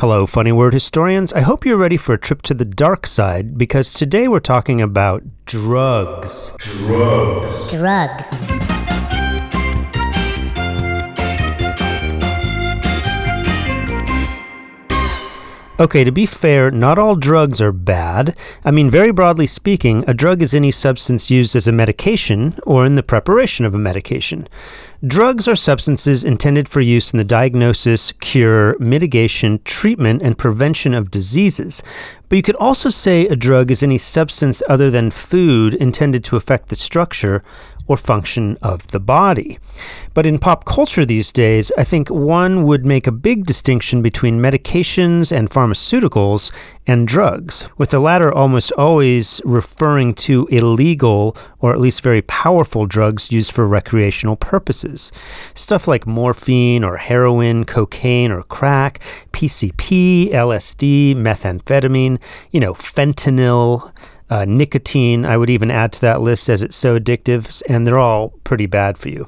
Hello, funny word historians. I hope you're ready for a trip to the dark side because today we're talking about drugs. Drugs. Drugs. Okay, to be fair, not all drugs are bad. I mean, very broadly speaking, a drug is any substance used as a medication or in the preparation of a medication. Drugs are substances intended for use in the diagnosis, cure, mitigation, treatment, and prevention of diseases. But you could also say a drug is any substance other than food intended to affect the structure or function of the body. But in pop culture these days, I think one would make a big distinction between medications and pharmaceuticals and drugs, with the latter almost always referring to illegal or at least very powerful drugs used for recreational purposes. Stuff like morphine or heroin, cocaine or crack, PCP, LSD, methamphetamine, you know, fentanyl uh, nicotine, I would even add to that list as it's so addictive, and they're all pretty bad for you.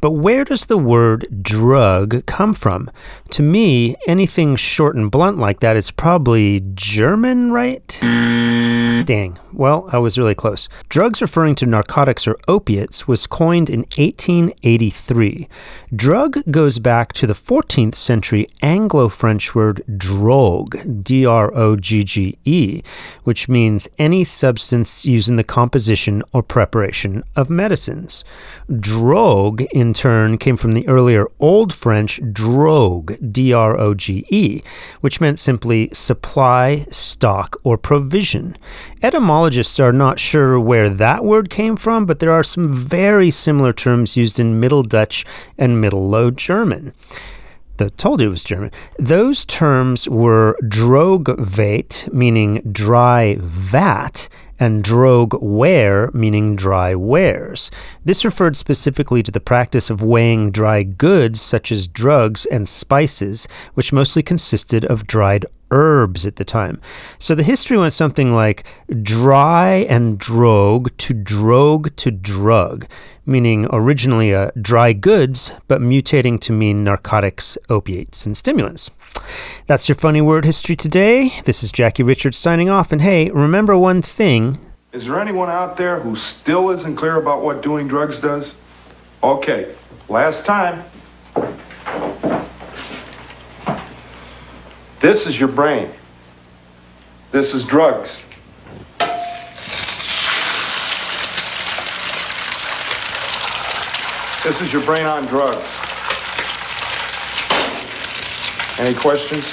But where does the word drug come from? To me, anything short and blunt like that is probably German, right? Mm-hmm. Dang. Well, I was really close. Drugs referring to narcotics or opiates was coined in 1883. Drug goes back to the 14th century Anglo French word drogue, D R O G G E, which means any substance used in the composition or preparation of medicines. Drogue, in turn, came from the earlier Old French drogue, D R O G E, which meant simply supply, stock, or provision. Etymologists are not sure where that word came from, but there are some very similar terms used in Middle Dutch and Middle Low German. The told you it was German. Those terms were droogvet, meaning dry vat, and droogware, meaning dry wares. This referred specifically to the practice of weighing dry goods such as drugs and spices, which mostly consisted of dried herbs at the time. So the history went something like dry and drogue to drogue to drug, meaning originally a dry goods, but mutating to mean narcotics, opiates, and stimulants. That's your funny word history today. This is Jackie Richards signing off. And hey, remember one thing. Is there anyone out there who still isn't clear about what doing drugs does? Okay, last time. This is your brain. This is drugs. This is your brain on drugs. Any questions?